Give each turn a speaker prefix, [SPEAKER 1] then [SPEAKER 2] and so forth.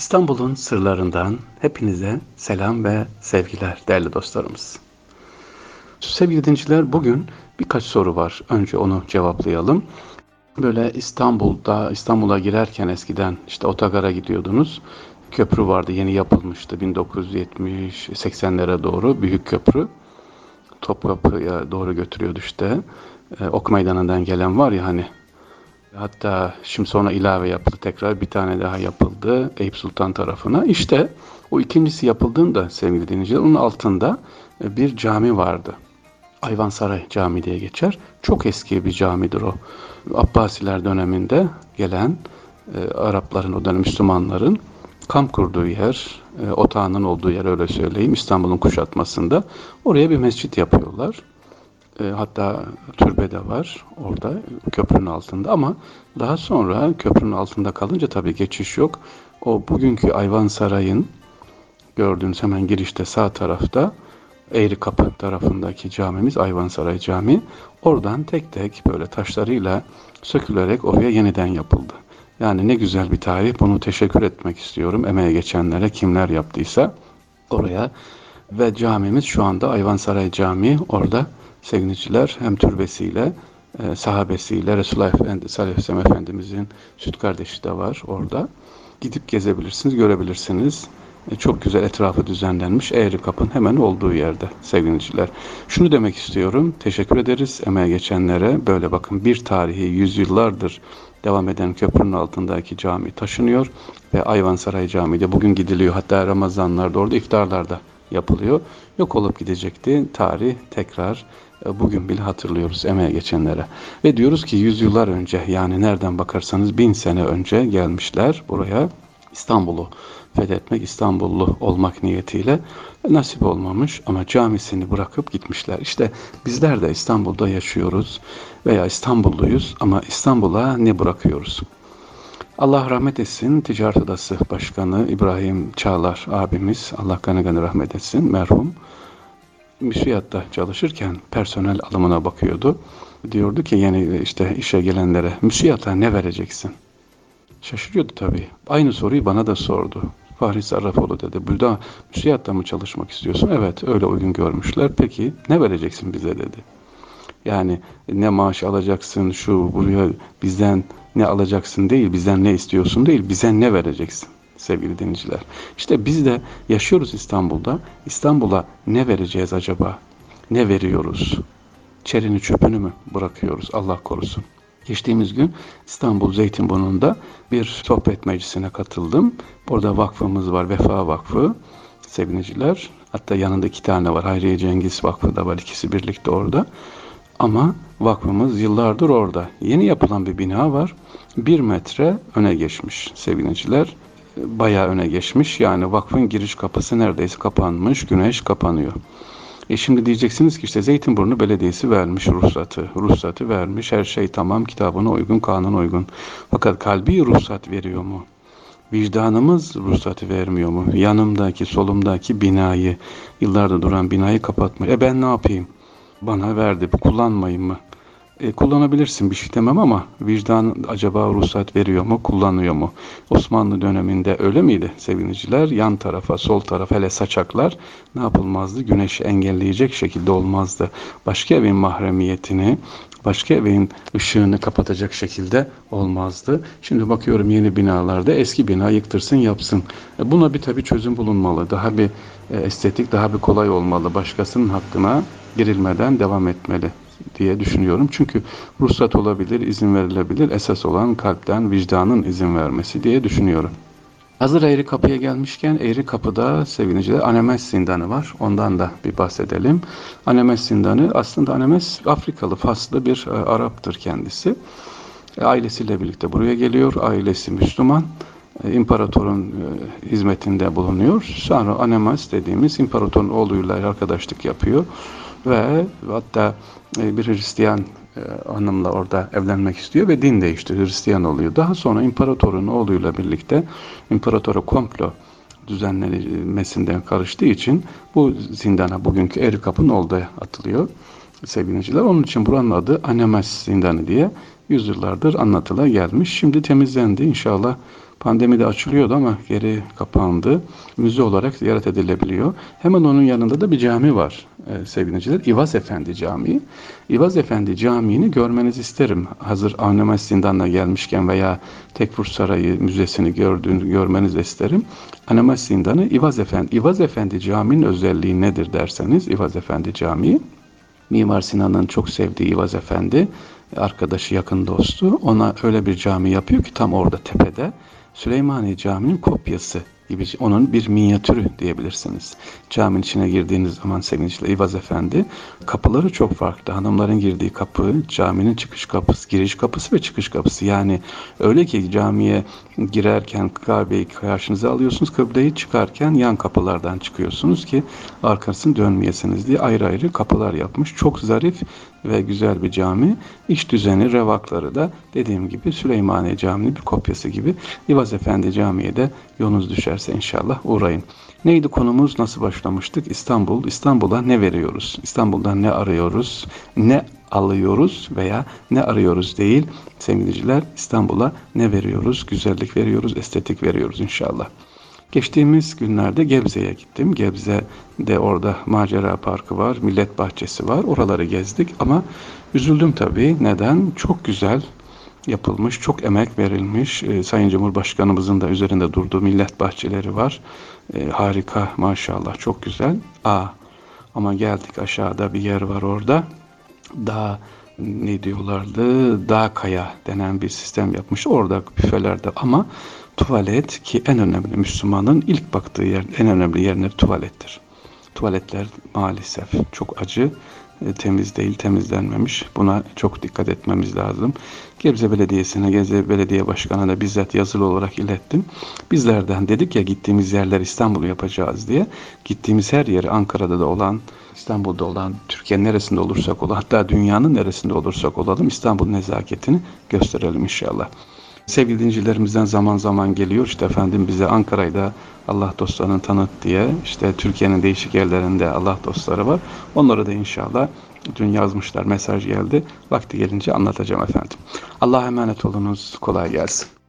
[SPEAKER 1] İstanbul'un sırlarından hepinize selam ve sevgiler değerli dostlarımız. Sevgili dinciler bugün birkaç soru var. Önce onu cevaplayalım. Böyle İstanbul'da, İstanbul'a girerken eskiden işte otogara gidiyordunuz. Köprü vardı, yeni yapılmıştı 1970-80'lere doğru büyük köprü. Topkapı'ya doğru götürüyordu işte. Ee, ok Meydanı'ndan gelen var ya hani Hatta şimdi sonra ilave yapıldı tekrar bir tane daha yapıldı Eyüp Sultan tarafına. İşte o ikincisi yapıldığında sevgili dinleyiciler onun altında e, bir cami vardı. Ayvansaray Camii diye geçer. Çok eski bir camidir o. Abbasiler döneminde gelen e, Arapların o dönem Müslümanların kamp kurduğu yer, e, otağının olduğu yer öyle söyleyeyim İstanbul'un kuşatmasında. Oraya bir mescit yapıyorlar. E, hatta türbe de var orada köprünün altında ama daha sonra köprünün altında kalınca tabii geçiş yok. O bugünkü Ayvansaray'ın gördüğünüz hemen girişte sağ tarafta Eğri Kapı tarafındaki camimiz Ayvansaray Camii. Oradan tek tek böyle taşlarıyla sökülerek oraya yeniden yapıldı. Yani ne güzel bir tarih. Bunu teşekkür etmek istiyorum emeğe geçenlere kimler yaptıysa oraya. Ve camimiz şu anda Ayvansaray Camii orada sevgiliciler hem türbesiyle e, sahabesiyle Resulullah Efendi, Salih Efendimizin süt kardeşi de var orada. Gidip gezebilirsiniz, görebilirsiniz. E, çok güzel etrafı düzenlenmiş. Eğri Kapı'nın hemen olduğu yerde sevgiliciler. Şunu demek istiyorum. Teşekkür ederiz emeğe geçenlere. Böyle bakın bir tarihi yüzyıllardır devam eden köprünün altındaki cami taşınıyor ve Ayvansaray Camii de bugün gidiliyor. Hatta Ramazanlarda orada iftarlarda yapılıyor. Yok olup gidecekti. Tarih tekrar bugün bile hatırlıyoruz emeğe geçenlere. Ve diyoruz ki yüzyıllar önce yani nereden bakarsanız bin sene önce gelmişler buraya İstanbul'u fethetmek, İstanbullu olmak niyetiyle nasip olmamış ama camisini bırakıp gitmişler. İşte bizler de İstanbul'da yaşıyoruz veya İstanbulluyuz ama İstanbul'a ne bırakıyoruz? Allah rahmet etsin. Ticaret Odası Başkanı İbrahim Çağlar abimiz, Allah kanı kanı rahmet etsin, merhum. Müsiyatta çalışırken personel alımına bakıyordu. Diyordu ki yani işte işe gelenlere müsiyata ne vereceksin? Şaşırıyordu tabii. Aynı soruyu bana da sordu. Fahri Sarrafoğlu dedi. Burada müsiyatta mı çalışmak istiyorsun? Evet öyle uygun görmüşler. Peki ne vereceksin bize dedi. Yani ne maaş alacaksın şu buraya bizden ne alacaksın değil, bizden ne istiyorsun değil, bize ne vereceksin sevgili dinleyiciler. İşte biz de yaşıyoruz İstanbul'da. İstanbul'a ne vereceğiz acaba? Ne veriyoruz? Çerini çöpünü mü bırakıyoruz? Allah korusun. Geçtiğimiz gün İstanbul Zeytinburnu'nda bir sohbet meclisine katıldım. Orada vakfımız var, Vefa Vakfı sevgiliciler. Hatta yanında iki tane var. Hayriye Cengiz Vakfı da var. ikisi birlikte orada. Ama vakfımız yıllardır orada. Yeni yapılan bir bina var. Bir metre öne geçmiş sevgiliciler. Bayağı öne geçmiş. Yani vakfın giriş kapısı neredeyse kapanmış. Güneş kapanıyor. E şimdi diyeceksiniz ki işte Zeytinburnu Belediyesi vermiş ruhsatı. Ruhsatı vermiş. Her şey tamam. Kitabına uygun, kanuna uygun. Fakat kalbi ruhsat veriyor mu? Vicdanımız ruhsatı vermiyor mu? Yanımdaki, solumdaki binayı, yıllarda duran binayı kapatmıyor. E ben ne yapayım? bana verdi. Kullanmayın mı? E, kullanabilirsin bir şey demem ama vicdan acaba ruhsat veriyor mu, kullanıyor mu? Osmanlı döneminde öyle miydi sevgiliciler? Yan tarafa, sol tarafa hele saçaklar ne yapılmazdı? Güneşi engelleyecek şekilde olmazdı. Başka evin mahremiyetini, başka evin ışığını kapatacak şekilde olmazdı. Şimdi bakıyorum yeni binalarda eski bina yıktırsın yapsın. E, buna bir tabii çözüm bulunmalı. Daha bir e, estetik, daha bir kolay olmalı. Başkasının hakkına girilmeden devam etmeli diye düşünüyorum. Çünkü ruhsat olabilir, izin verilebilir. Esas olan kalpten, vicdanın izin vermesi diye düşünüyorum. Hazır Eğri Kapı'ya gelmişken Eğri Kapı'da seviniciler Anemes zindanı var. Ondan da bir bahsedelim. Anemes zindanı aslında Anemes Afrikalı, Faslı bir e, Arap'tır kendisi. E, ailesiyle birlikte buraya geliyor. Ailesi Müslüman. E, imparatorun e, hizmetinde bulunuyor. Sonra Anemes dediğimiz imparatorun oğluyla arkadaşlık yapıyor ve hatta e, bir Hristiyan e, hanımla orada evlenmek istiyor ve din değiştiriyor, Hristiyan oluyor. Daha sonra imparatorun oğluyla birlikte imparatora komplo düzenlenmesinden karıştığı için bu zindana bugünkü Eri Kapı'nın olduğu atılıyor sevgiliciler. Onun için buranın adı Anemes Zindanı diye yüzyıllardır anlatıla gelmiş. Şimdi temizlendi. İnşallah Pandemide açılıyordu ama geri kapandı. Müze olarak ziyaret edilebiliyor. Hemen onun yanında da bir cami var e, sevgili dinleyiciler. İvaz Efendi Camii. İvaz Efendi Camii'ni görmenizi isterim. Hazır Avni Zindan'la gelmişken veya Tekfur Sarayı Müzesi'ni gördüğünü görmenizi isterim. Anemas Zindanı İvaz Efendi. İvaz Efendi Camii'nin özelliği nedir derseniz İvaz Efendi Camii Mimar Sinan'ın çok sevdiği İvaz Efendi, arkadaşı yakın dostu ona öyle bir cami yapıyor ki tam orada tepede Süleymaniye Camii'nin kopyası gibi onun bir minyatürü diyebilirsiniz. Caminin içine girdiğiniz zaman sevgili İvaz Efendi kapıları çok farklı. Hanımların girdiği kapı, caminin çıkış kapısı, giriş kapısı ve çıkış kapısı. Yani öyle ki camiye girerken Kabe'yi karşınıza alıyorsunuz. Kıbleyi çıkarken yan kapılardan çıkıyorsunuz ki arkasını dönmeyesiniz diye ayrı ayrı kapılar yapmış. Çok zarif ve güzel bir cami. İç düzeni, revakları da dediğim gibi Süleymaniye Camii'nin bir kopyası gibi. İvaz Efendi Camii'ye de yolunuz düşerse inşallah uğrayın. Neydi konumuz? Nasıl başlamıştık? İstanbul. İstanbul'a ne veriyoruz? İstanbul'dan ne arıyoruz? Ne alıyoruz veya ne arıyoruz değil. Sevgiliciler İstanbul'a ne veriyoruz? Güzellik veriyoruz, estetik veriyoruz inşallah. Geçtiğimiz günlerde Gebze'ye gittim. Gebze'de orada macera parkı var, millet bahçesi var. Oraları gezdik ama üzüldüm tabii. Neden? Çok güzel yapılmış, çok emek verilmiş. E, Sayın Cumhurbaşkanımızın da üzerinde durduğu millet bahçeleri var. E, harika maşallah, çok güzel. A ama geldik aşağıda bir yer var orada. Dağ ne diyorlardı? Dağ kaya denen bir sistem yapmış. Orada büfelerde ama tuvalet ki en önemli Müslümanın ilk baktığı yer, en önemli yerleri tuvalettir. Tuvaletler maalesef çok acı, temiz değil, temizlenmemiş. Buna çok dikkat etmemiz lazım. Gebze Belediyesi'ne, Gebze Belediye Başkanı'na da bizzat yazılı olarak ilettim. Bizlerden dedik ya gittiğimiz yerler İstanbul yapacağız diye. Gittiğimiz her yeri Ankara'da da olan, İstanbul'da olan, Türkiye'nin neresinde olursak olalım, hatta dünyanın neresinde olursak olalım İstanbul nezaketini gösterelim inşallah. Sevgili dincilerimizden zaman zaman geliyor işte efendim bize Ankara'yı da Allah dostlarını tanıt diye işte Türkiye'nin değişik yerlerinde Allah dostları var. Onları da inşallah dün yazmışlar mesaj geldi. Vakti gelince anlatacağım efendim. Allah'a emanet olunuz. Kolay gelsin.